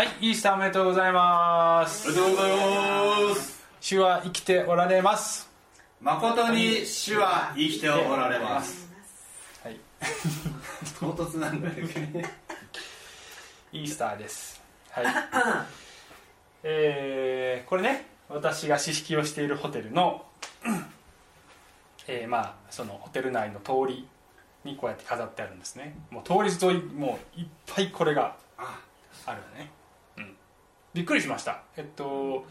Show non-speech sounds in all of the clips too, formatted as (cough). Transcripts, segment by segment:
はい、イースターおめでとうございます。おめでとうございます主は生きておられます。誠に主は生きておられますはい、唐突なんだよイースターです。はい。(coughs) えー、これね、私が私識をしているホテルの、(coughs) えー、まあそのホテル内の通りにこうやって飾ってあるんですね。もう通り沿いもういっぱいこれがああるよね。うん。びっくりしました。えっと。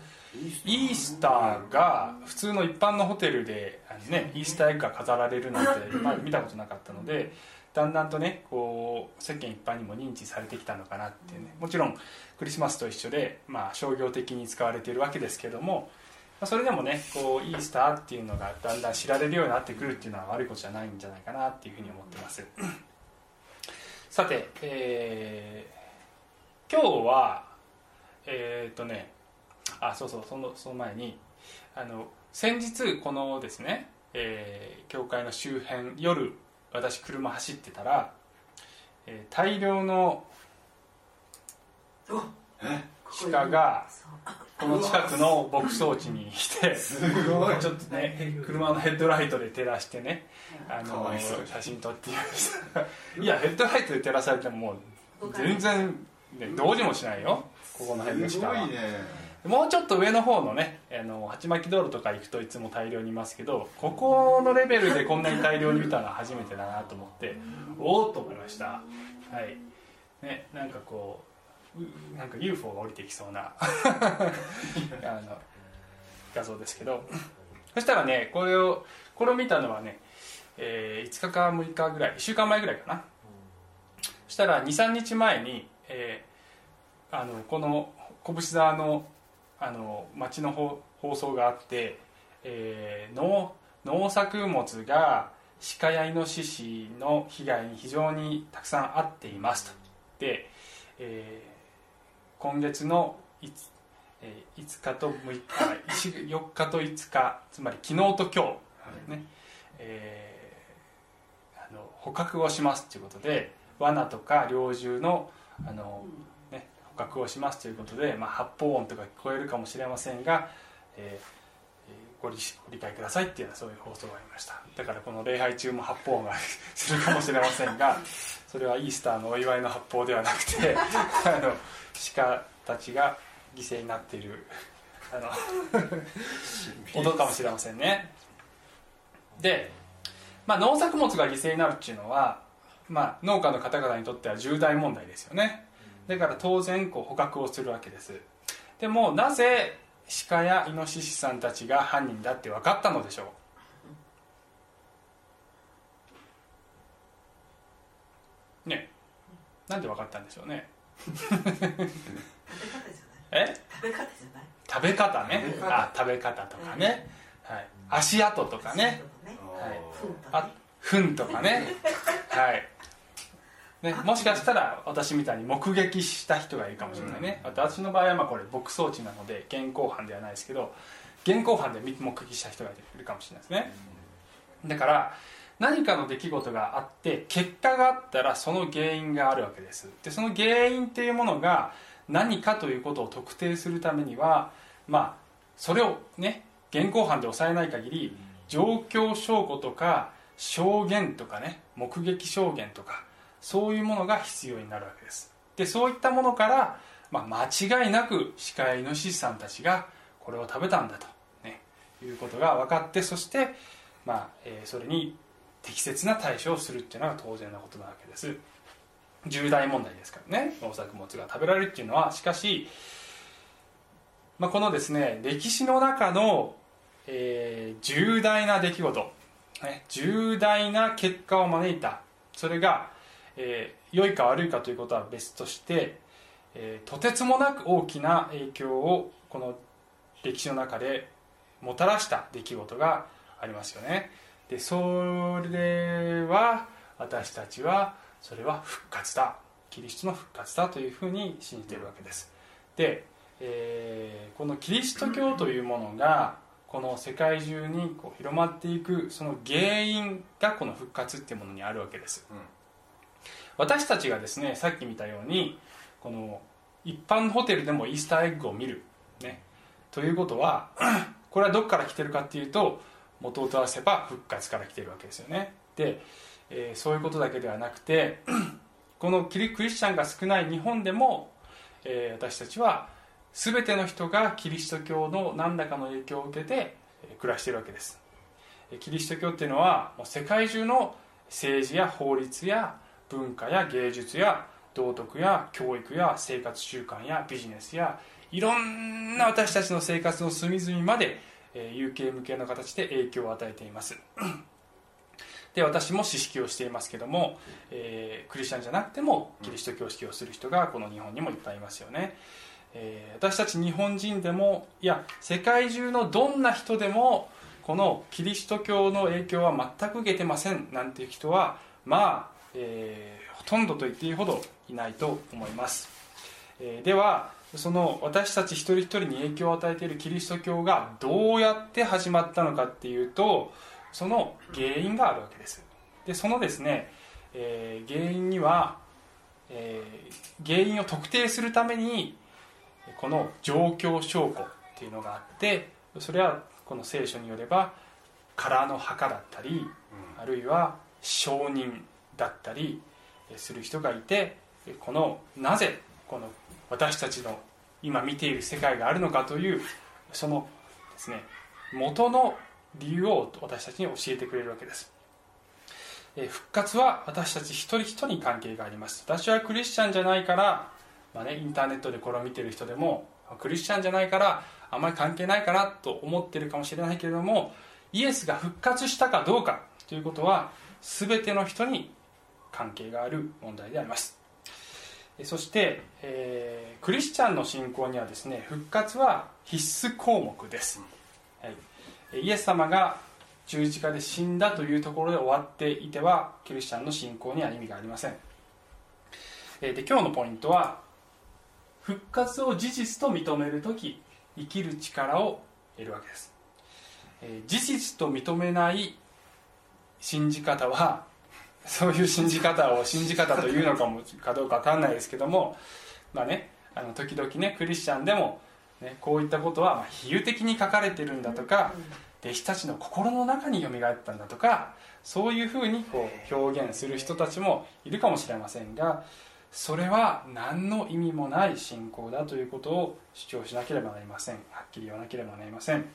イースター？が普通の一般のホテルであの、ね、イースターエッグが飾られるなんて見たことなかったのでだんだんとねこう世間一般にも認知されてきたのかなっていうねもちろんクリスマスと一緒で、まあ、商業的に使われているわけですけども、まあ、それでもねこうイースターっていうのがだんだん知られるようになってくるっていうのは悪いことじゃないんじゃないかなっていうふうに思ってますさて、えー今日はえーっとねあそうそうそのその前にあの先日このですね、えー教会の周辺夜私車走ってたら、えー大量の鹿がこの近くの牧草地に来てすごい。ちょっとね車のヘッドライトで照らしてねあの写真撮っていました。いやヘッドライトで照らされてももう全然、ね、どうにもしないよここの辺のす鹿はね。もうちょっと上の方のねあの鉢巻き道路とか行くといつも大量にいますけどここのレベルでこんなに大量に見たのは初めてだなと思っておおっと思いました。はい。ねなんかこううなんか UFO が降りてきそうな (laughs) あの画像ですけど。そしたらねこれをこれを見たのはね、えー5日か6日ぐらい1週間前ぐらいかな。そしたら23日前に、えーあのこの拳沢のあの町の放送があって、えー農農作物が鹿やイノシシの被害に非常にたくさんあっていますと。で、えー今月の 5, えー5日と6日4日と5日つまり昨日と今日ね、えーあの捕獲をしますということで罠とか猟銃のあの、ね、捕獲をしますということで、まあ、発砲音とか聞こえるかもしれませんが、えーえーご理解くださいっていうようなそういう放送がありました。だからこの礼拝中も発砲音がするかもしれませんが (laughs) それはイースターのお祝いの発砲ではなくて (laughs) あの鹿たちが犠牲になっているあの (laughs) 音かもしれませんね。で、まあ、農作物が犠牲になるっていうのは、まあ、農家の方々にとっては重大問題ですよねだから当然こう捕獲をするわけです。でもなぜ鹿やイノシシさんたちが犯人だって分かったのでしょう？ね。なんで分かったんでしょうね？え？食べ方じゃない。食べ方ね。食べ方。あ食べ方とかね、はい、足跡とかね。はい。あ糞とかね。はい (laughs) ね、もしかしたら私みたいに目撃した人がいるかもしれないね、私の場合はまあこれ牧草地なので現行犯ではないですけど現行犯で目撃した人がいるかもしれないですね。だから何かの出来事があって結果があったらその原因があるわけです。でその原因っていうものが何かということを特定するためにはまあそれをね現行犯で抑えない限り状況証拠とか証言とかね目撃証言とかそういうものが必要になるわけです。でそういったものから、まあ、間違いなく鹿やイノシシさんたちがこれを食べたんだと、ね、いうことが分かってそして、まあえーそれに適切な対処をするっていうのが当然なことなわけです。重大問題ですからね。農作物が食べられるっていうのはしかし、まあ、このですね歴史の中の、えー重大な出来事、ね、重大な結果を招いた。それが、えー良いか悪いかということは別として、えーとてつもなく大きな影響をこの歴史の中でもたらした出来事がありますよね。でそれは私たちはそれは復活だ。キリストの復活だというふうに信じているわけです。で、えーこのキリスト教というものがこの世界中にこう広まっていくその原因がこの復活っていうものにあるわけです、うん。私たちがですねさっき見たようにこの一般ホテルでもイースターエッグを見る、ね、ということは (clears throat) これはどこから来てるかっていうと元を合わせば復活から来てるわけですよね。で、えー、そういうことだけではなくて (clears throat) このクリスチャンが少ない日本でも、えー、私たちは全ての人がキリスト教の何らかの影響を受けて暮らしているわけです。キリスト教っていうのは世界中の政治や法律や文化や芸術や道徳や教育や生活習慣やビジネスやいろんな私たちの生活の隅々まで有形無形の形で影響を与えています。(clears throat) で私も知識をしていますけども、えー、クリスチャンじゃなくてもキリスト教式をする人がこの日本にもいっぱいいますよね、えー、私たち日本人でもいや世界中のどんな人でもこのキリスト教の影響は全く受けてませんなんていう人はまあ、えー、ほとんどと言っていいほどいないと思います、えー、ではその私たち一人一人に影響を与えているキリスト教がどうやって始まったのかっていうとその原因があるわけです。でそのですね、えー、原因には、えー、原因を特定するためにこの状況証拠っていうのがあってそれはこの聖書によれば空の墓だったり、あるいは証人だったりする人がいてこのなぜこの私たちの今見ている世界があるのかというそのですね元の理由を私たちに教えてくれるわけです。復活は私たち一人一人に関係があります。私はクリスチャンじゃないから、まあね、インターネットでこれを見てる人でもクリスチャンじゃないからあんまり関係ないかなと思ってるかもしれないけれどもイエスが復活したかどうかということは全ての人に関係がある問題であります。そして、えー、クリスチャンの信仰にはですね復活は必須項目です、はい、イエス様が十字架で死んだというところで終わっていてはクリスチャンの信仰には意味がありません。で今日のポイントは復活を事実と認める時生きる力を得るわけです、え、事実と認めない信じ方はそういう信じ方を信じ方というのかもかどうか分かんないですけどもまあねあの時々ねクリスチャンでも、ね、こういったことはま比喩的に書かれてるんだとか弟子たちの心の中によみがえったんだとかそういうふうにこう表現する人たちもいるかもしれませんがそれは何の意味もない信仰だということを主張しなければなりません。はっきり言わなければなりません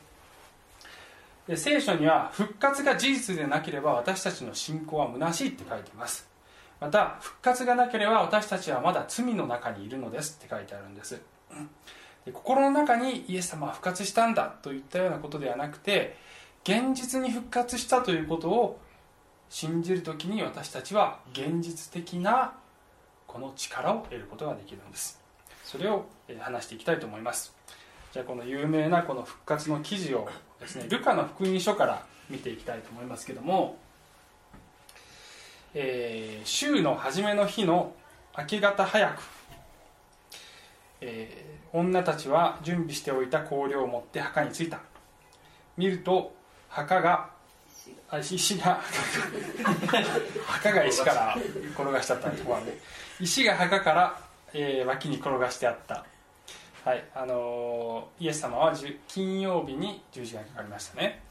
で聖書には復活が事実でなければ私たちの信仰は虚しいって書いてます。また復活がなければ私たちはまだ罪の中にいるのですって書いてあるんです。で心の中にイエス様は復活したんだといったようなことではなくて現実に復活したということを信じる時に私たちは現実的なこの力を得ることができるんです。それを話していきたいと思います。じゃあこの有名なこの復活の記事をですねルカの福音書から見ていきたいと思いますけども、えー、週の初めの日の明け方早く、えー、女たちは準備しておいた香料を持って墓に着いた。見ると墓があ石が (laughs) 墓が石から転がしちゃったところで石が墓から、えー、脇に転がしてあった。はいあのー、イエス様は金曜日に十字架にかかりましたね。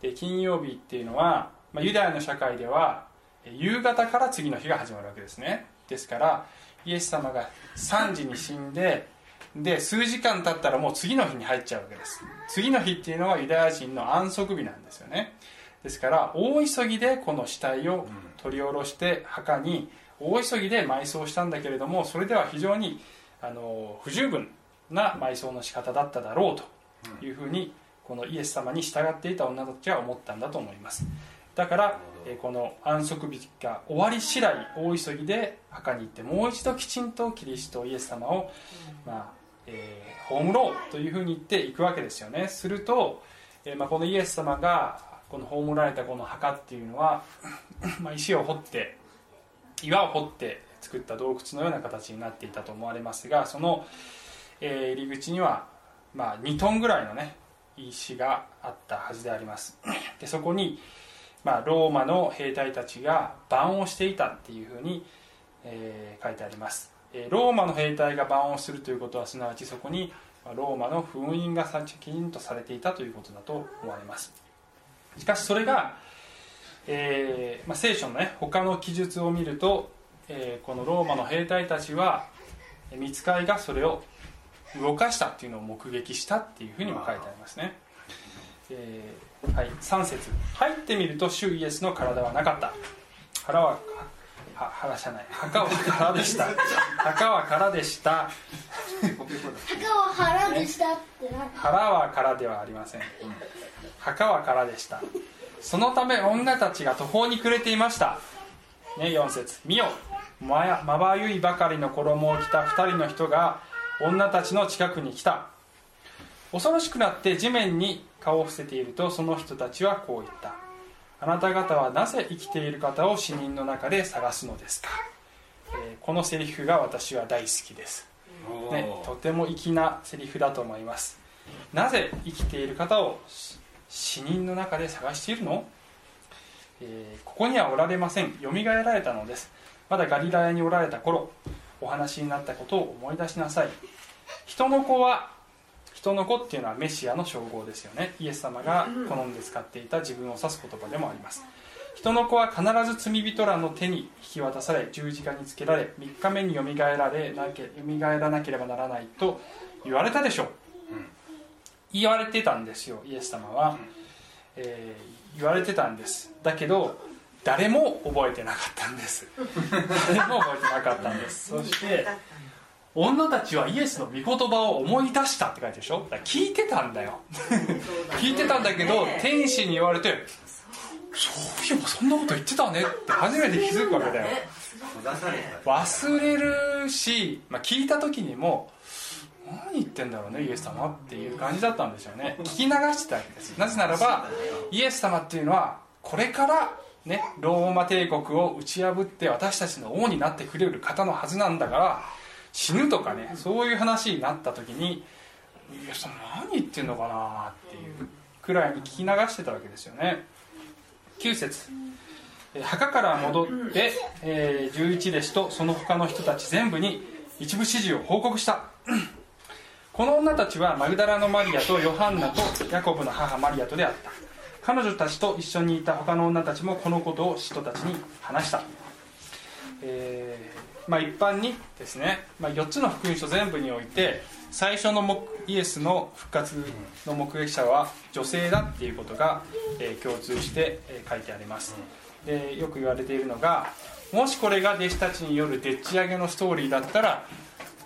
で金曜日っていうのは、まあ、ユダヤの社会では夕方から次の日が始まるわけですね。ですからイエス様が3時に死んでで数時間経ったらもう次の日に入っちゃうわけです。次の日っていうのはユダヤ人の安息日なんですよね。ですから大急ぎでこの死体を取り下ろして墓に大急ぎで埋葬したんだけれどもそれでは非常にあの不十分な埋葬の仕方だっただろうというふうにこのイエス様に従っていた女たちは思ったんだと思います。だからこの安息日が終わり次第大急ぎで墓に行ってもう一度きちんとキリストイエス様を、まあえー、葬ろうというふうに言っていくわけですよね。すると、えーまあ、このイエス様がこの葬られたこの墓っていうのは (coughs) まあ石を掘って岩を掘って作った洞窟のような形になっていたと思われますがその、えー、入り口には、まあ、2トンぐらいのね石があったはずであります。でそこに、まあ、ローマの兵隊たちが番をしていたっていうふうに、えー、書いてあります。ローマの兵隊が番をするということはすなわちそこにローマの封印がきちんとされていたということだと思われます。しかしそれが、えーまあ、聖書のね他の記述を見ると、えー、このローマの兵隊たちは見つかいがそれを動かしたっていうのを目撃したっていうふうにも書いてありますね、えー、はい、3節。入ってみると主イエスの体はなかった。腹はは腹じゃない。墓は空でした。墓は空でした。墓は腹でしたって腹は空ではありません墓は空でした。そのため女たちが途方に暮れていました。ね4節。見よ。まやまばゆいばかりの衣を着た2人の人が女たちの近くに来た。恐ろしくなって地面に顔を伏せているとその人たちはこう言った。あなた方はなぜ生きている方を死人の中で探すのですか、えー、このセリフが私は大好きです、ね、とても粋なセリフだと思います。なぜ生きている方を死人の中で探しているの、えー、ここにはおられません。よみがえられたのです。まだガリラヤにおられた頃お話になったことを思い出しなさい。人の子は人の子っていうのはメシアの称号ですよね。イエス様が好んで使っていた自分を指す言葉でもあります。人の子は必ず罪人らの手に引き渡され十字架につけられ3日目によみがえられなけよみがえらなければならないと言われたでしょう、言われてたんですよイエス様は、えー、言われてたんです。だけど誰も覚えてなかったんです。誰も覚えてなかったんです。そして女たちはイエスの御言葉を思い出したって書いてるでしょ？聞いてたんだよ。聞いてたんだけど天使に言われてそういえばそんなこと言ってたねって初めて気づくわけだよ。忘れるし、まあ、聞いた時にも何言ってんだろうねイエス様っていう感じだったんですよね。聞き流してたわけです。なぜならばイエス様っていうのはこれからね、ローマ帝国を打ち破って私たちの王になってくれる方のはずなんだから死ぬとかねそういう話になった時にいやそ何言ってんのかなっていうくらいに聞き流してたわけですよね。9節。墓から戻って、えー、11弟子とその他の人たち全部に一部始終を報告した。この女たちはマグダラのマリアとヨハンナとヤコブの母マリアとであった。彼女たちと一緒にいた他の女たちもこのことを人たちに話した、えー、まあ、一般にですね、まあ、4つの福音書全部において最初のイエスの復活の目撃者は女性だっていうことが、えー、共通して、えー、書いてあります。でよく言われているのがもしこれが弟子たちによるでっち上げのストーリーだったら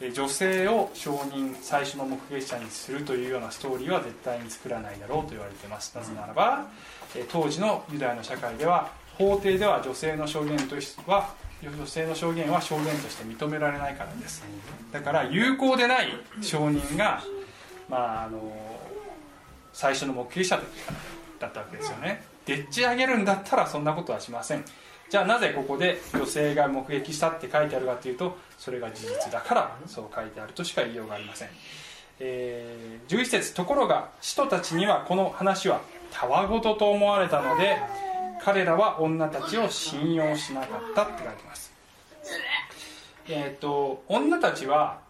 女性を証人最初の目撃者にするというようなストーリーは絶対に作らないだろうと言われています。なぜならば当時のユダヤの社会では法廷では女性の証言としては女性の証言は証言として認められないからです。だから有効でない証人が、まあ、あの最初の目撃者だったわけですよね。でっち上げるんだったらそんなことはしませんじゃあなぜここで女性が目撃したって書いてあるかというとそれが事実だからそう書いてあるとしか言いようがありません、えー、11節ところが使徒たちにはこの話はたわごとと思われたので彼らは女たちを信用しなかったって書いてます。えっ、と女たちは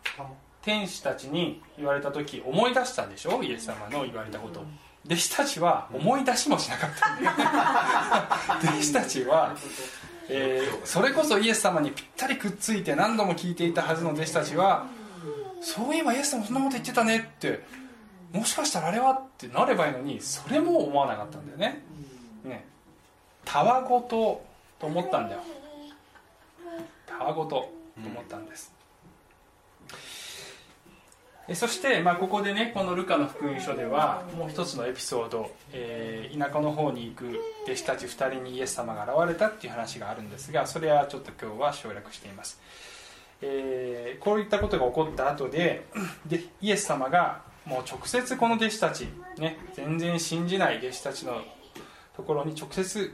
天使たちに言われた時思い出したんでしょ？イエス様の言われたこと。弟子たちは思い出しもしなかった。ん (laughs) で弟子たちは、えー、それこそイエス様にぴったりくっついて何度も聞いていたはずの弟子たちはそういえばイエス様そんなこと言ってたねってもしかしたらあれはってなればいいのにそれも思わなかったんだよね。ね。たわごとと思ったんだよ。たわごとと思ったんです、そして、まあ、ここでねこのルカの福音書ではもう一つのエピソード、えー、田舎の方に行く弟子たち2人にイエス様が現れたっていう話があるんですがそれはちょっと今日は省略しています、えー、こういったことが起こった後ででイエス様がもう直接この弟子たち、ね、全然信じない弟子たちのところに直接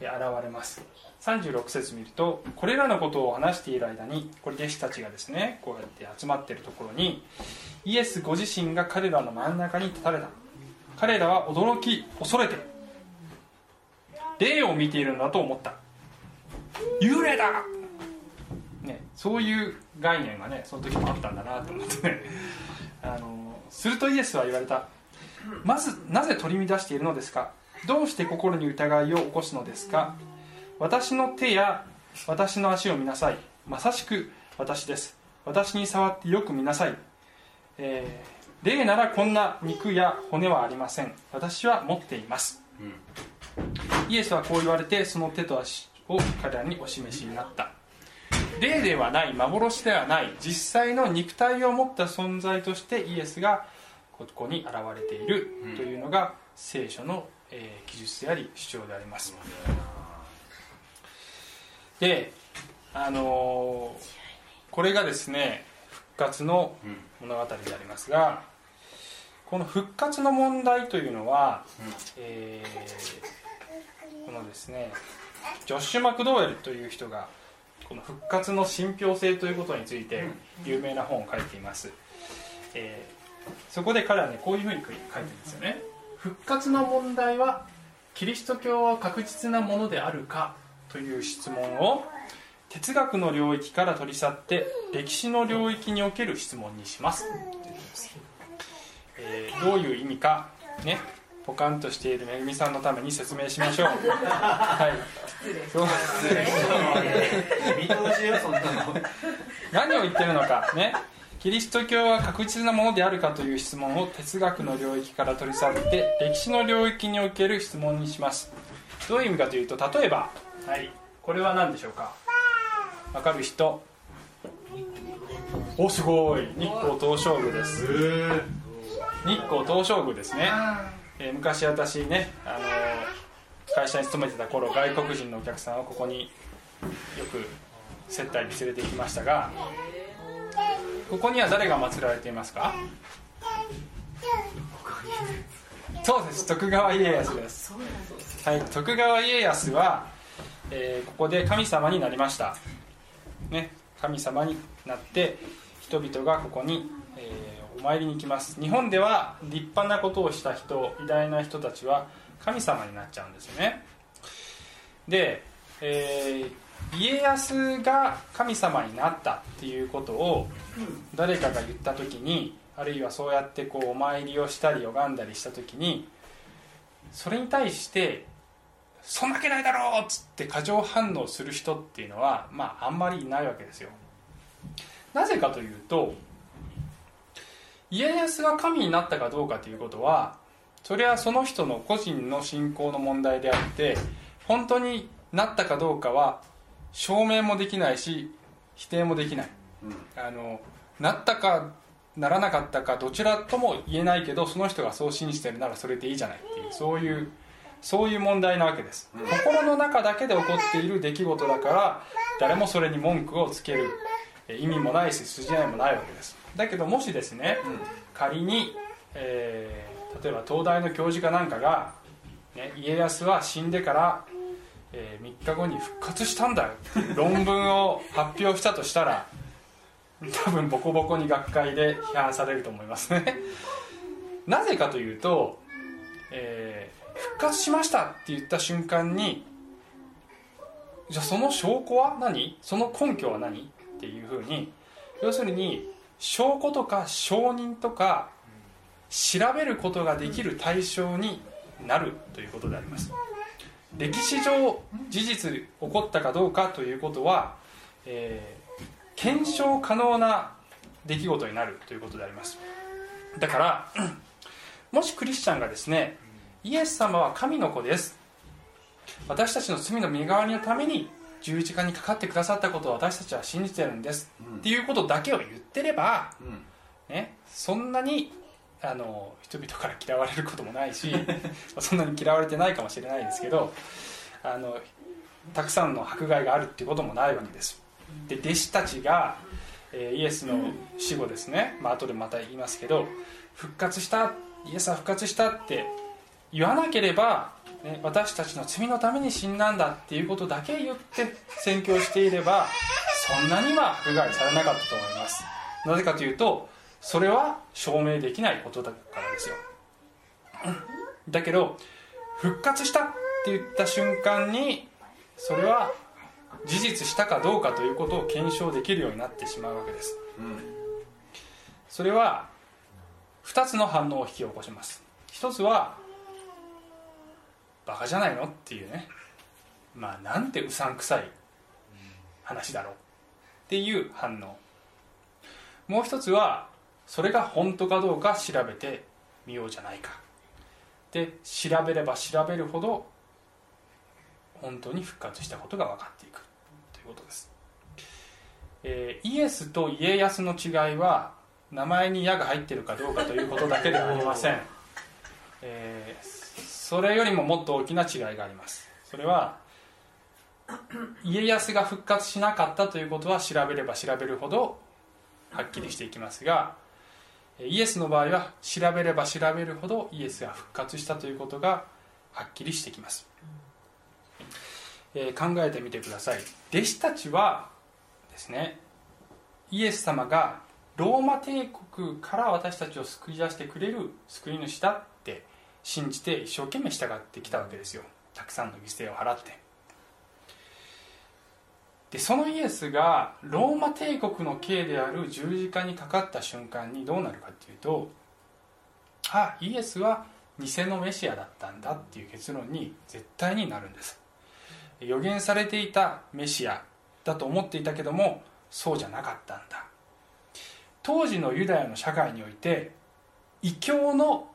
現れます。36節見るとこれらのことを話している間にこれ弟子たちがですねこうやって集まっているところにイエスご自身が彼らの真ん中に立たれた。彼らは驚き恐れて霊を見ているんだと思った。幽霊だ、ね、そういう概念がねその時もあったんだなと思ってね。(laughs) あのするとイエスは言われた。まずなぜ取り乱しているのですか?どうして心に疑いを起こすのですか?私の手や私の足を見なさい。まさしく私です。私に触ってよく見なさい、えー、例ならこんな肉や骨はありません。私は持っています、うん、イエスはこう言われてその手と足を彼らにお示しになった。霊ではない幻ではない実際の肉体を持った存在としてイエスがここに現れているというのが聖書の、えー、記述であり主張でありますであのー、これがですね復活の物語でありますがこの復活の問題というのは、えー、このですねジョッシュ・マクドウェルという人がこの復活の信憑性ということについて有名な本を書いています、えー、そこで彼はねこういうふうに書いてるんですよね。復活の問題はキリスト教は確実なものであるかという質問を哲学の領域から取り去って歴史の領域における質問にします。えー、どういう意味かねポカンとしているめぐみさんのために説明しましょう。(laughs) はい。そう何を言ってるのかね。キリスト教は確実なものであるかという質問を哲学の領域から取り去って歴史の領域における質問にします。どういう意味かというと例えば、はい、これは何でしょうか？わかる人？おすごい。日光東照宮です。日光東照宮ですね。えー、昔私ね、あのー、会社に勤めてた頃外国人のお客さんをここによく接待に連れて行きましたがここには誰が祀られていますか？そうです。徳川家康です。はい。徳川家康は、えー、ここで神様になりました。ね神様になって人々がここに、えーお参りに行きます。日本では立派なことをした人偉大な人たちは神様になっちゃうんですよね。で、えー、家康が神様になったっていうことを誰かが言った時にあるいはそうやってこうお参りをしたり拝んだりした時にそれに対して「そんなわけないだろ!」っつって過剰反応する人っていうのはまああんまりいないわけですよ。なぜかというと家康が神になったかどうかということはそれはその人の個人の信仰の問題であって本当になったかどうかは証明もできないし否定もできない、うん、あのなったかならなかったかどちらとも言えないけどその人がそう信じてるならそれでいいじゃないっていうそういうそういう問題なわけです、うん、心の中だけで起こっている出来事だから誰もそれに文句をつける意味もないし筋合いもないわけです。だけどもしですね、うん、仮に、えー、例えば東大の教授かなんかが、ね、家康は死んでから、えー、3日後に復活したんだっていう論文を発表したとしたら多分ボコボコに学会で批判されると思いますね。なぜかというと、えー、復活しましたって言った瞬間にじゃあその証拠は何？その根拠は何？っていうふうに要するに証拠とか証人とか調べることができる対象になるということであります。歴史上事実起こったかどうかということは、えー、検証可能な出来事になるということであります。だからもしクリスチャンがですねイエス様は神の子です。私たちの罪の身代わりのために十字架にかかってくださったことを私たちは信じてるんです、うん、っていうことだけを言ってれば、うん、ね、そんなにあの人々から嫌われることもないし (laughs) そんなに嫌われてないかもしれないですけどあのたくさんの迫害があるっていうこともないわけです。で弟子たちが、えー、イエスの死後ですね、まあ後でまた言いますけど復活したイエスは復活したって言わなければね、私たちの罪のために死んだんだっていうことだけ言って宣教していればそんなには不害されなかったと思います。なぜかというとそれは証明できないことだからですよ。だけど復活したって言った瞬間にそれは事実したかどうかということを検証できるようになってしまうわけです、うん、それは2つの反応を引き起こします。一つはバカじゃないの？っていうね。まあなんてうさんくさい話だろうっていう反応。もう一つはそれが本当かどうか調べてみようじゃないか。で調べれば調べるほど本当に復活したことが分かっていく。ということです、えー、イエスと家康の違いは名前に「矢」が入ってるかどうかということだけではありません、えー、それよりももっと大きな違いがあります。それは家康が復活しなかったということは調べれば調べるほどはっきりしていきますがイエスの場合は調べれば調べるほどイエスが復活したということがはっきりしてきます、えー、考えてみてください。弟子たちはですねイエス様がローマ帝国から私たちを救い出してくれる救い主だ信じて一生懸命従ってきたわけですよ。たくさんの犠牲を払って。でそのイエスがローマ帝国の刑である十字架にかかった瞬間にどうなるかっていうとあイエスは偽のメシアだったんだっていう結論に絶対になるんです。予言されていたメシアだと思っていたけどもそうじゃなかったんだ。当時のユダヤの社会において異教の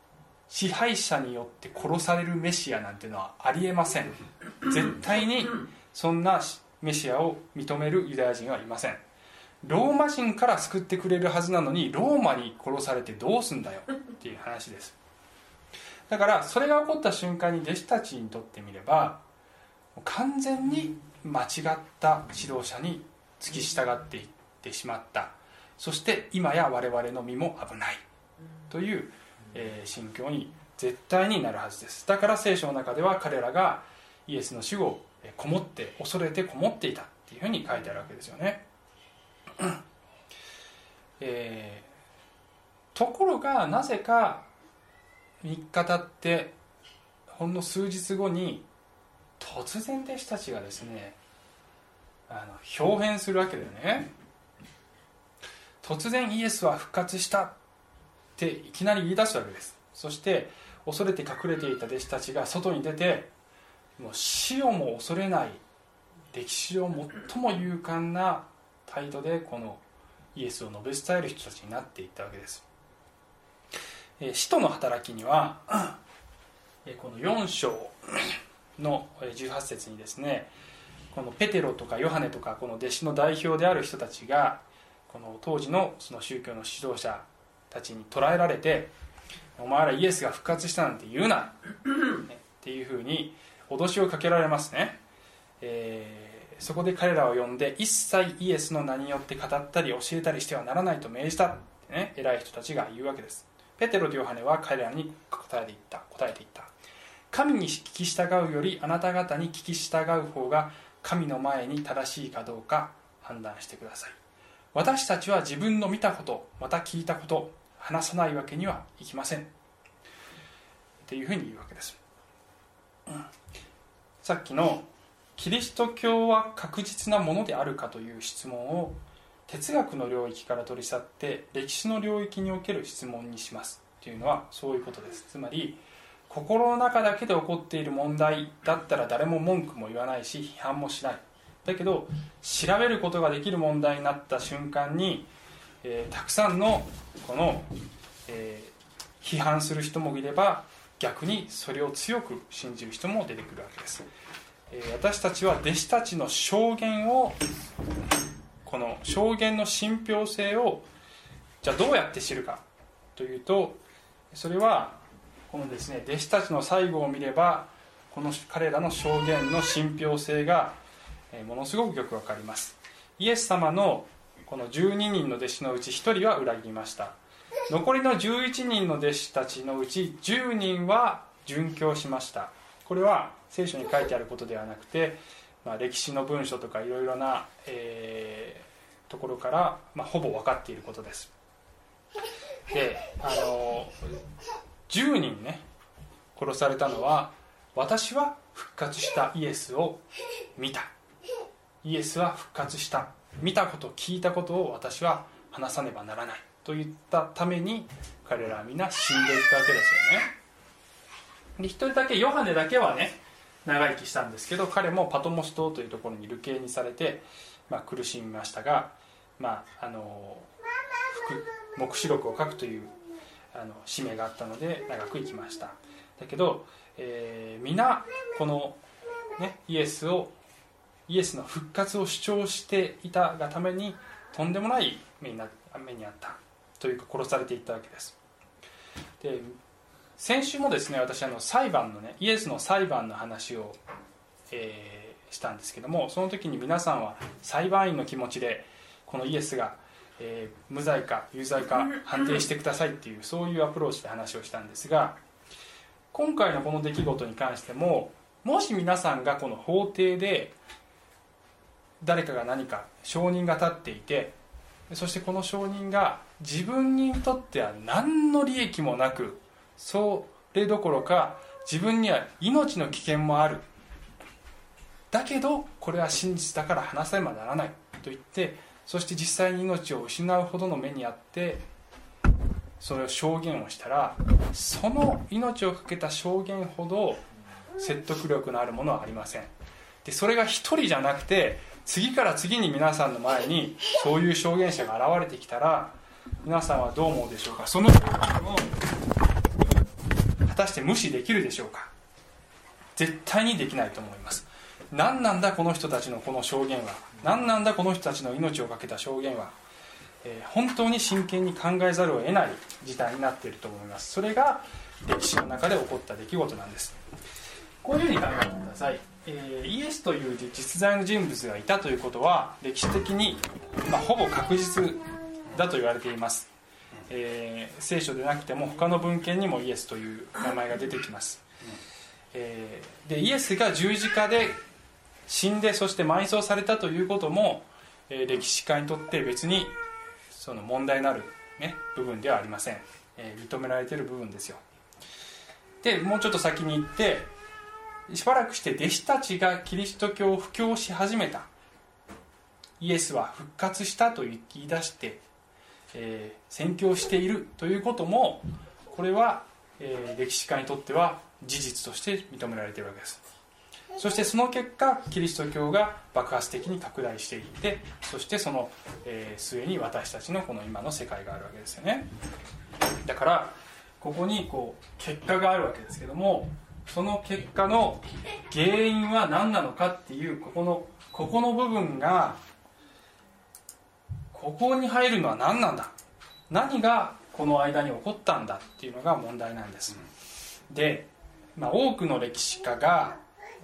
支配者によって殺されるメシアなんていうのはありえません。(laughs) 絶対にそんなメシアを認めるユダヤ人はいません。ローマ人から救ってくれるはずなのにローマに殺されてどうすんだよ？っていう話です。だからそれが起こった瞬間に弟子たちにとってみれば完全に間違った指導者に付き従っていってしまった。そして今や我々の身も危ない。という、えー、心境に絶対になるはずです。だから聖書の中では彼らがイエスの死後こもって恐れてこもっていたっていうふうに書いてあるわけですよね、(clears throat) えー、ところがなぜか3日経ってほんの数日後に突然弟子たちがですねあの表変するわけだよね。突然イエスは復活したっていきなり言い出すわけです。そして恐れて隠れていた弟子たちが外に出てもう死をも恐れない歴史上最も勇敢な態度でこのイエスを述べ伝える人たちになっていったわけです、え使徒の働きには (coughs) この4章の18節にですねこのペテロとかヨハネとかこの弟子の代表である人たちがこの当時のその宗教の指導者たちに捕らえられてお前らイエスが復活したなんて言うな、っていうふうに脅しをかけられますね、えー、そこで彼らを呼んで一切イエスの名によって語ったり教えたりしてはならないと命じた。ってね。偉い人たちが言うわけです。ペテロとヨハネは彼らに答えていった。答えていった。神に聞き従うよりあなた方に聞き従う方が神の前に正しいかどうか判断してください。私たちは自分の見たことまた聞いたこと話さないわけにはいきません。っていうふうに言うわけです、うん。さっきのキリスト教は確実なものであるかという質問を哲学の領域から取り去って歴史の領域における質問にします。というのはそういうことです。つまり心の中だけで起こっている問題だったら誰も文句も言わないし批判もしない。だけど調べることができる問題になった瞬間に、えー、たくさんのこの、えー、批判する人もいれば逆にそれを強く信じる人も出てくるわけです、え私たちは弟子たちの証言をこの証言の信憑性をじゃあどうやって知るかというとそれはこのですね弟子たちの最後を見ればこの彼らの証言の信憑性がものすごくよくわかります。イエス様のこの12人の弟子のうち1人は裏切りました。残りの11人の弟子たちのうち10人は殉教しました。これは聖書に書いてあることではなくて、まあ、歴史の文書とかいろいろな、えー、ところから、まあ、ほぼ分かっていることです。であの10人ね殺されたのは私は復活したイエスを見た。イエスは復活した。見たこと聞いたことを私は話さねばならないと言ったために彼らは皆死んでいったわけですよね。で一人だけヨハネだけはね長生きしたんですけど彼もパトモス島というところに流刑にされて、まあ、苦しみましたが、まあ、あの黙示録を書くというあの使命があったので長く生きました。だけど、えー、皆この、ね、イエスをイエスの復活を主張していたがためにとんでもない目にな目にあったというか殺されていったわけです。で先週もですね私あの裁判のねイエスの裁判の話を、えー、したんですけどもその時に皆さんは裁判員の気持ちでこのイエスが、えー、無罪か有罪か判定してくださいっていうそういうアプローチで話をしたんですが今回のこの出来事に関してももし皆さんがこの法廷で誰かが何か証人が立っていてそしてこの証人が自分にとっては何の利益もなくそれどころか自分には命の危険もある。だけどこれは真実だから話せばならないと言ってそして実際に命を失うほどの目にあってそれを証言をしたらその命を懸けた証言ほど説得力のあるものはありません。でそれが一人じゃなくて次から次に皆さんの前にそういう証言者が現れてきたら皆さんはどう思うでしょうか？その証言を果たして無視できるでしょうか？絶対にできないと思います。何なんだこの人たちのこの証言は？何なんだこの人たちの命を懸けた証言は、えー、本当に真剣に考えざるを得ない事態になっていると思います。それが歴史の中で起こった出来事なんです。こういうふうに考えてください。えー、イエスという実在の人物がいたということは歴史的に、まあ、ほぼ確実だと言われています、えー、聖書でなくても他の文献にもイエスという名前が出てきます、えー、でイエスが十字架で死んでそして埋葬されたということも、え歴史家にとって別にその問題のある、ね、部分ではありません、え認められている部分ですよ。でもうちょっと先に行ってしばらくして弟子たちがキリスト教を布教し始めた。イエスは復活したと言い出して、えー、宣教しているということもこれは、えー、歴史家にとっては事実として認められているわけです。そしてその結果キリスト教が爆発的に拡大していってそしてその、えー、末に私たちのこの今の世界があるわけですよね。だからここにこう結果があるわけですけどもその結果の原因は何なのかっていうここのここの部分がここに入るのは何なんだ。何がこの間に起こったんだっていうのが問題なんです。で、まあ、多くの歴史家が、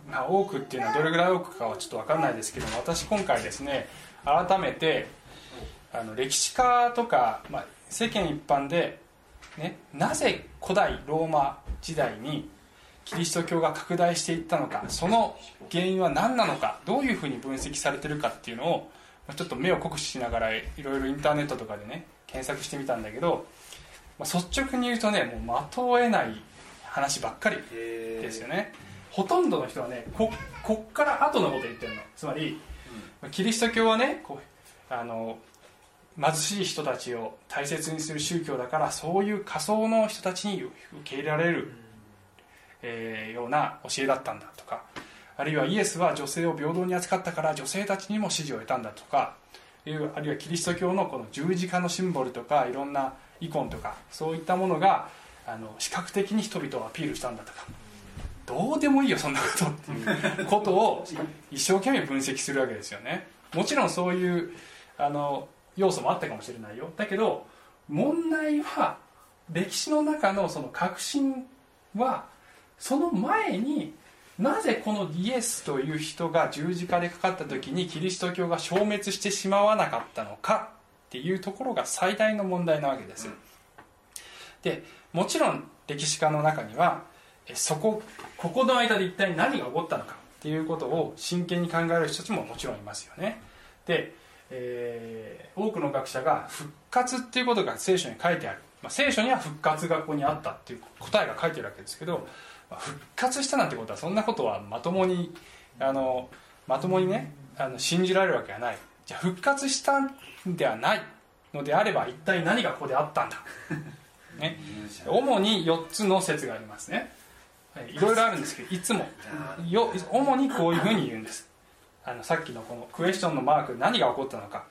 まあ、多くっていうのはどれぐらい多くかはちょっと分かんないですけども私今回ですね改めてあの歴史家とか、まあ、世間一般で、ね、なぜ古代ローマ時代にキリスト教が拡大していったのかその原因は何なのかどういうふうに分析されてるかっていうのをちょっと目を酷使しながらいろいろインターネットとかでね検索してみたんだけど、まあ、率直に言うとねもう的を得ない話ばっかりですよね。ほとんどの人はねここっから後のこと言ってるの。つまり、うん、キリスト教はねこうあの貧しい人たちを大切にする宗教だからそういう仮想の人たちに受け入れられるえ、ような教えだったんだとかあるいはイエスは女性を平等に扱ったから女性たちにも支持を得たんだとかあるいはキリスト教のこの十字架のシンボルとかいろんなイコンとかそういったものがあの視覚的に人々をアピールしたんだとか。どうでもいいよそんなことっていうことを一生懸命分析するわけですよね。もちろんそういうあの要素もあったかもしれないよ。だけど問題は歴史の中のその革新はその前になぜこのイエスという人が十字架でかかった時にキリスト教が消滅してしまわなかったのかっていうところが最大の問題なわけです。でもちろん歴史家の中にはそこここの間で一体何が起こったのかっていうことを真剣に考える人たちももちろんいますよね。で、えー、多くの学者が復活っていうことが聖書に書いてある、まあ、聖書には復活がここにあったっていう答えが書いてるわけですけど復活したなんてことはそんなことはまともにあのまともにねあの信じられるわけがない。じゃあ復活したんではないのであれば一体何がここであったんだ、(laughs) ね、主に4つの説がありますね。いろいろあるんですけどいつも。よ主にこういうふうに言うんです。あのさっきのこのクエスチョンのマーク何が起こったのか。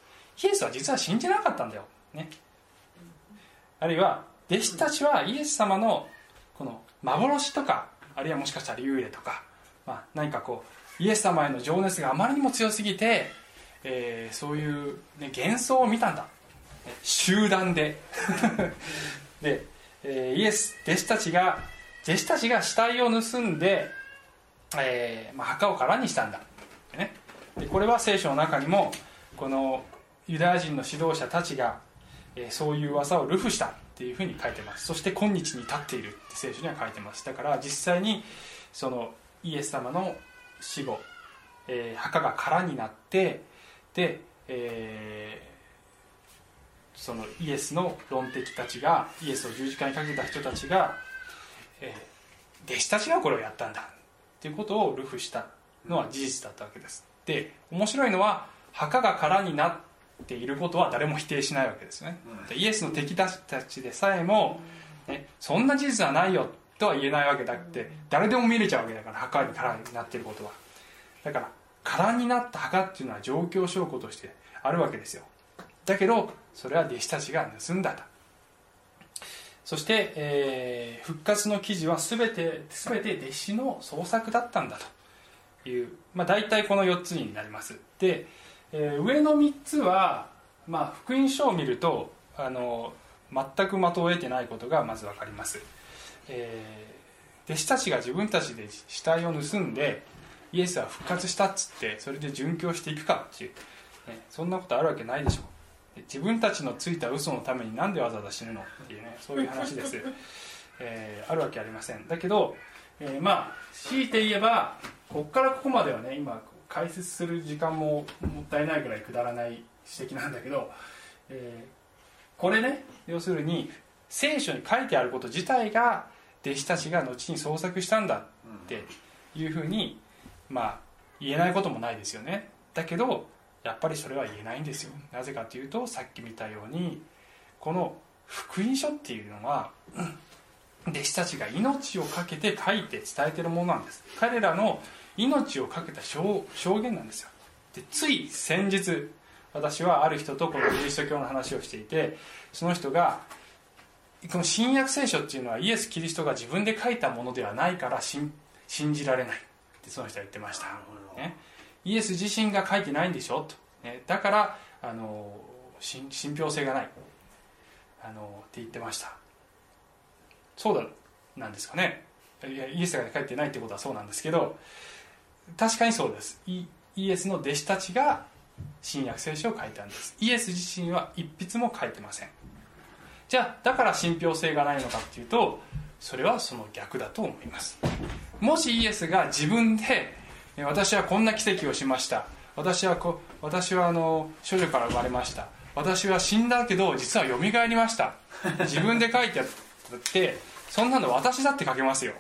イエスは実は信じなかったんだよ、ね、あるいは弟子たちはイエス様の幻とかあるいはもしかしたら幽霊とか、まあ、何かこうイエス様への情熱があまりにも強すぎて、えー、そういう、ね、幻想を見たんだ。集団で。(laughs) で、えー、イエス弟子たちが弟子たちが死体を盗んで、えーまあ、墓を空にしたんだ、ね、でこれは聖書の中にもこのユダヤ人の指導者たちが、えー、そういう噂を流布した。っていうふうに書いてます。そして今日に至っているって聖書には書いてます。だから実際にそのイエス様の死後、えー、墓が空になってで、えー、そのイエスの論敵たちがイエスを十字架にかけた人たちが、えー、弟子たちがこれをやったんだっていうことを流布したのは事実だったわけです。で面白いのは墓が空になっていることは誰も否定しないわけですね、でイエスの敵たちでさえも、ね、そんな事実はないよとは言えないわけだって誰でも見れちゃうわけだから墓に空になっていることは。だから空になった墓っていうのは状況証拠としてあるわけですよ。だけどそれは弟子たちが盗んだと。そして、えー、復活の記事は全て全て弟子の創作だったんだという、まあ、大体この4つになります。で、えー、上の3つは、まあ、福音書を見るとあの全く的を得てないことがまず分かります、えー、弟子たちが自分たちで死体を盗んでイエスは復活したっつってそれで殉教していくかっていう、ね、そんなことあるわけないでしょ自分たちのついた嘘のためになんでわざわざ死ぬのっていうねそういう話です、(laughs) えー、あるわけありません。だけど、えー、まあ強いて言えばここからここまではね今解説する時間ももったいないぐらいくだらない指摘なんだけど、えー、これね要するに聖書に書いてあること自体が弟子たちが後に創作したんだっていうふうにまあ言えないこともないですよね。だけどやっぱりそれは言えないんですよ。なぜかというとさっき見たようにこの福音書っていうのは弟子たちが命を懸けて書いて伝えてるものなんです。彼らの命を懸けた証言なんですよ。でつい先日私はある人とこのキリスト教の話をしていてその人がこの新約聖書っていうのはイエス・キリストが自分で書いたものではないから信じられない。ってその人は言ってました、ね、イエス自身が書いてないんでしょ？と、ね、だからあの信憑性がない。あのって言ってました。そうだなんですかね。イエスが書いてないってことはそうなんですけど確かにそうです。イエスの弟子たちが新約聖書を書いたんです。イエス自身は一筆も書いてません。じゃあだから信憑性がないのかっていうとそれはその逆だと思います。もしイエスが自分で私はこんな奇跡をしました。私はこ私はあの処女から生まれました。私は死んだけど実はよみがえりました。自分で書いてあってそんなの私だって書けますよ。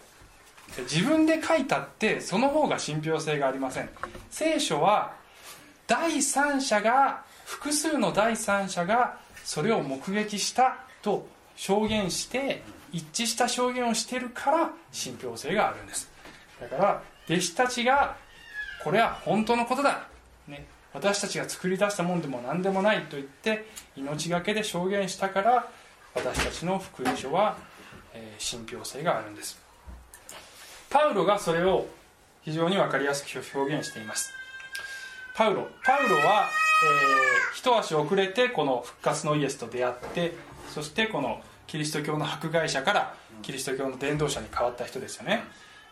自分で書いたってその方が信憑性がありません。聖書は第三者が複数の第三者がそれを目撃したと証言して一致した証言をしてるから信憑性があるんです。だから弟子たちがこれは本当のことだ、ね、私たちが作り出したもんでも何でもないと言って命がけで証言したから私たちの福音書は、えー、信憑性があるんです。パウロがそれを非常に分かりやすく表現しています。パウロパウロは、えー、一足遅れてこの復活のイエスと出会ってそしてこのキリスト教の迫害者からキリスト教の伝道者に変わった人ですよね、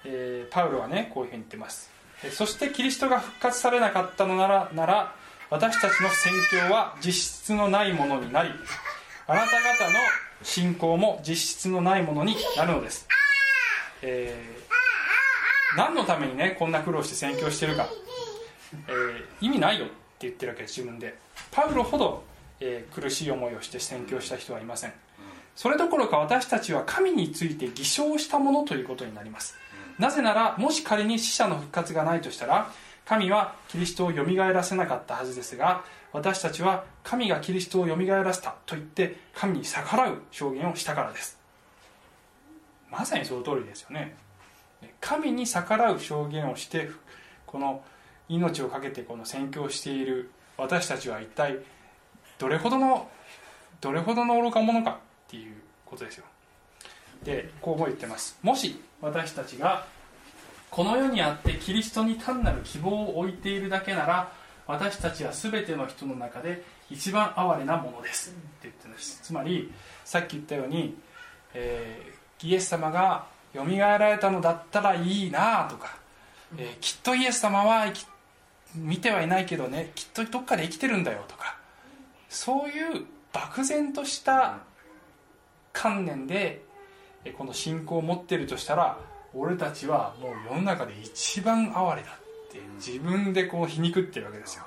えー、パウロはねこういうふうに言ってます。そしてキリストが復活されなかったのならなら私たちの宣教は実質のないものになりあなた方の信仰も実質のないものになるのです、えー、何のためにねこんな苦労して宣教してるか、えー、意味ないよって言ってるわけです自分で。パウロほど、えー、苦しい思いをして宣教した人はいません。それどころか私たちは神について偽証したものということになります。なぜならもし仮に死者の復活がないとしたら神はキリストをよみがえらせなかったはずですが私たちは神がキリストをよみがえらせたと言って神に逆らう証言をしたからです。まさにその通りですよね。神に逆らう証言をしてこの命を懸けてこの宣教している私たちは一体どれほどのどれほどの愚か者かっていうことですよ。でこうも言ってます。もし私たちがこの世にあってキリストに単なる希望を置いているだけなら私たちは全ての人の中で一番哀れなものですって言ってるんです。つまりさっき言ったように、えー、イエス様がよみがえられたのだったらいいなとか、えー、きっとイエス様は見てはいないけどねきっとどっかで生きてるんだよとか。そういう漠然とした観念でこの信仰を持ってるとしたら俺たちはもう世の中で一番哀れだって自分でこう皮肉ってるわけですよ。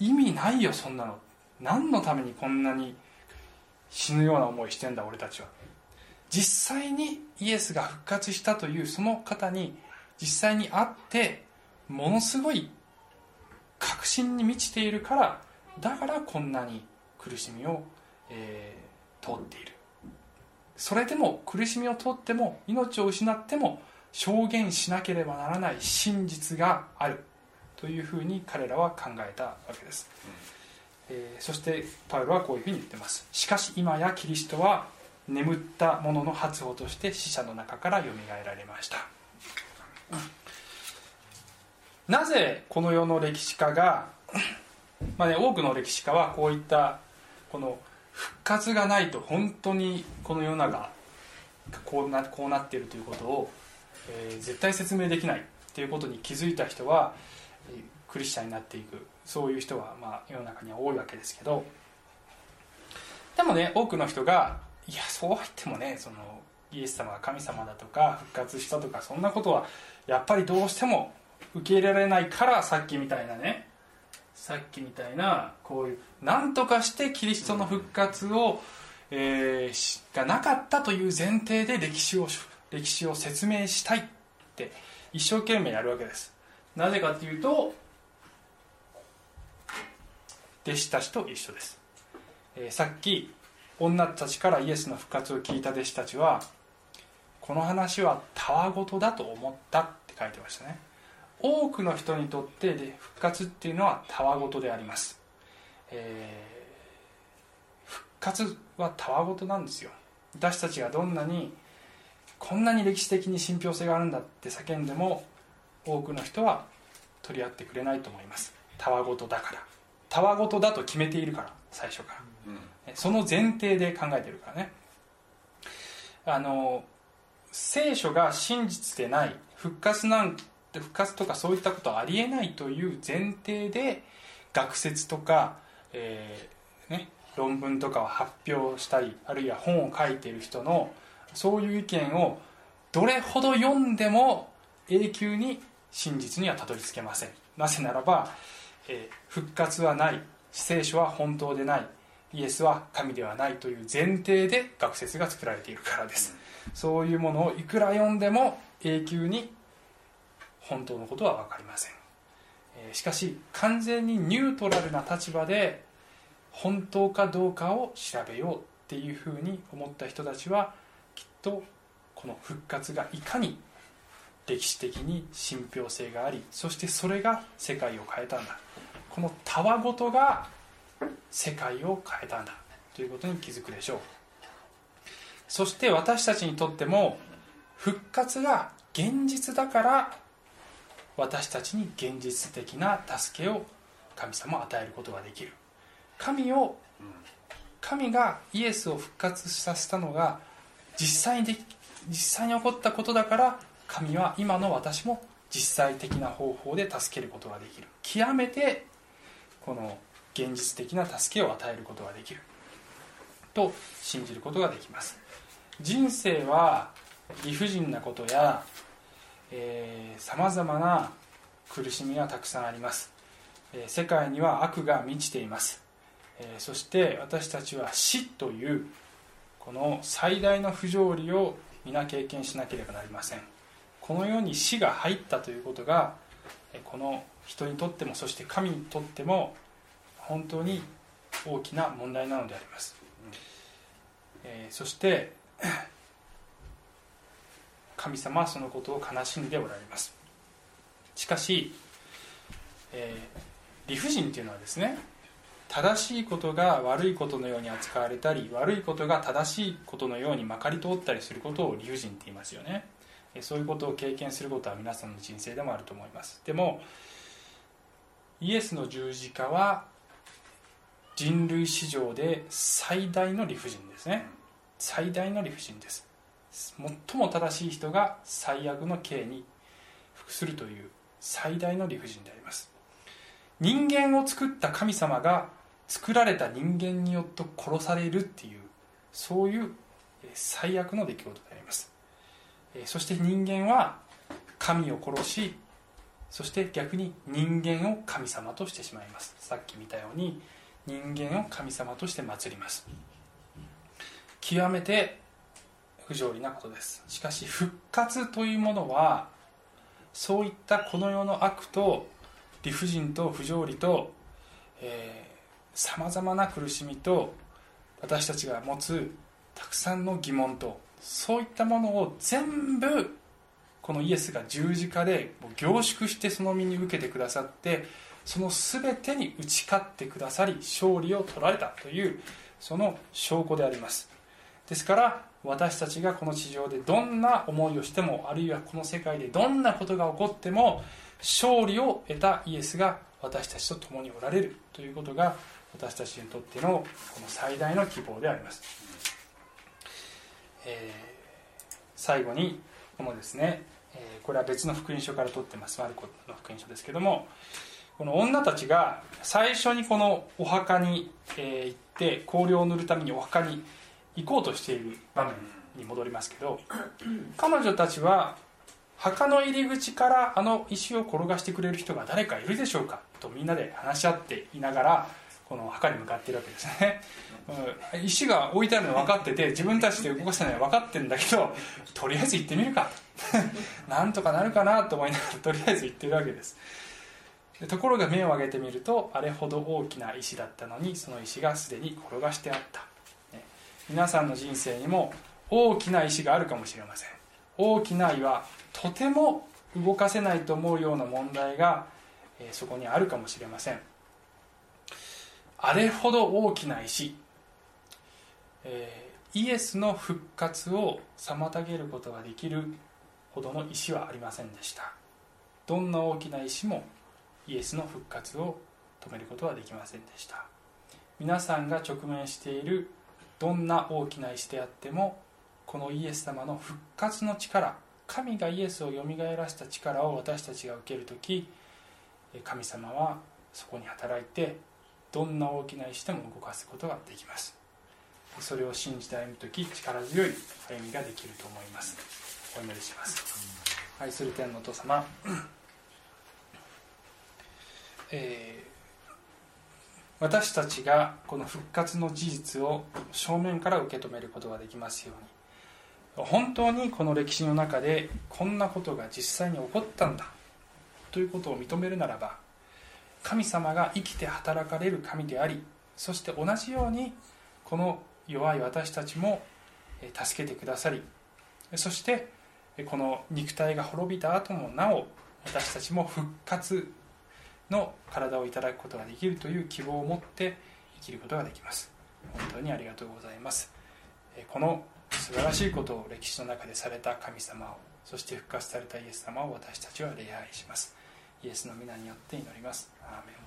意味ないよそんなの。何のためにこんなに死ぬような思いしてんだ俺たちは。実際にイエスが復活したというその方に実際に会ってものすごい確信に満ちているからだからこんなに苦しみを、えー、通っている。それでも苦しみを通っても命を失っても証言しなければならない真実がある。というふうに彼らは考えたわけです、えー、そしてパウロはこういうふうに言ってます。しかし今やキリストは眠った者の初歩として死者の中からよみがえられました、なぜこの世の歴史家がまあね、多くの歴史家はこういったこの復活がないと本当にこの世の中こうなこうなっているということを、えー、絶対説明できないということに気づいた人はクリスチャンになっていくそういう人は、まあ、世の中には多いわけですけど。でもね多くの人がいやそうは言ってもねそのイエス様が神様だとか復活したとかそんなことはやっぱりどうしても受け入れられないからさっきみたいなねさっきみたいなこういう何とかしてキリストの復活を、えー、がなかったという前提で歴史を歴史を説明したいって一生懸命やるわけです。なぜかというと弟子たちと一緒です、えー、さっき女たちからイエスの復活を聞いた弟子たちはこの話はたわごとだと思ったって書いてましたね。多くの人にとってで復活っていうのはたわごとであります、えー、復活はたわごとなんですよ。私たちがどんなにこんなに歴史的に信憑性があるんだって叫んでも多くの人は取り合ってくれないと思います。たわごとだから。たわごとだと決めているから最初から、その前提で考えてるからね。あの聖書が真実でない復活なんて復活とかそういったことありえないという前提で学説とか、えー、ね、論文とかを発表したりあるいは本を書いてる人のそういう意見をどれほど読んでも永久に真実にはたどり着けません。なぜならば、えー、復活はない。聖書は本当でない。イエスは神ではないという前提で学説が作られているからです、そういうものをいくら読んでも永久に本当のことは分かりません。しかし完全にニュートラルな立場で本当かどうかを調べようっていうふうに思った人たちはきっとこの復活がいかに歴史的に信憑性がありそしてそれが世界を変えたんだ。このたわごとが世界を変えたんだということに気づくでしょう。そして私たちにとっても復活が現実だから私たちに現実的な助けを神様を与えることができる。神を神がイエスを復活させたのが実際に実際に起こったことだから神は今の私も実際的な方法で助けることができる。極めてこの現実的な助けを与えることができる。と信じることができます。人生は理不尽なことやさまざまな苦しみがたくさんあります、えー、世界には悪が満ちています、えー、そして私たちは死というこの最大の不条理を皆経験しなければなりません。この世に死が入ったということがこの人にとってもそして神にとっても本当に大きな問題なのであります、えー、そして (coughs) 神様はそのことを悲しんでおられます。しかし、えー、理不尽というのはですね正しいことが悪いことのように扱われたり悪いことが正しいことのようにまかり通ったりすることを理不尽って言いますよね。そういうことを経験することは皆さんの人生でもあると思います。でもイエスの十字架は人類史上で最大の理不尽ですね。最大の理不尽です。最も正しい人が最悪の刑に服するという最大の理不尽であります。人間を作った神様が作られた人間によって殺されるっていうそういう最悪の出来事であります。そして人間は神を殺しそして逆に人間を神様としてしまいます。さっき見たように人間を神様として祀ります。極めて不条理なことです。しかし復活というものはそういったこの世の悪と理不尽と不条理とさまざまな苦しみと私たちが持つたくさんの疑問とそういったものを全部このイエスが十字架で凝縮してその身に受けてくださってその全てに打ち勝ってくださり勝利を取られたというその証拠であります。ですから私たちがこの地上でどんな思いをしてもあるいはこの世界でどんなことが起こっても勝利を得たイエスが私たちと共におられるということが私たちにとってのこの最大の希望であります、えー、最後にこのですね、えー、これは別の福音書から取ってます。マルコの福音書ですけどもこの女たちが最初にこのお墓に、え行って香料を塗るためにお墓に行こうとしている場面に戻りますけど (clears throat) 彼女たちは墓の入り口からあの石を転がしてくれる人が誰かいるでしょうかとみんなで話し合っていながらこの墓に向かっているわけですね。石が置いてあるの分かってて自分たちで動かせないのは分かってるんだけどとりあえず行ってみるか。(laughs) なんとかなるかなと思いながらとりあえず行ってるわけですところが目を上げてみるとあれほど大きな石だったのにその石がすでに転がしてあった、ね、皆さんの人生にも大きな石があるかもしれません。大きな岩とても動かせないと思うような問題が、え、そこにあるかもしれません。あれほど大きな石、えー、イエスの復活を妨げることができるほどの石はありませんでした。どんな大きな石もイエスの復活を止めることはできませんでした。皆さんが直面しているどんな大きな石であってもこのイエス様の復活の力神がイエスをよみがえらせた力を私たちが受ける時神様はそこに働いてどんな大きな石でも動かすことができます。それを信じて歩む時力強い歩みができると思います。お祈りします。愛する天のお父様。えー、私たちがこの復活の事実を正面から受け止めることができますように。本当にこの歴史の中でこんなことが実際に起こったんだ。ということを認めるならば神様が生きて働かれる神でありそして同じようにこの弱い私たちも助けてくださりそしてこの肉体が滅びた後もなお私たちも復活の体をいただくことができるという希望を持って生きることができます。本当にありがとうございます。この素晴らしいことを歴史の中でされた神様をそして復活されたイエス様を私たちは礼拝します。イエスの皆によって祈ります。アーメン。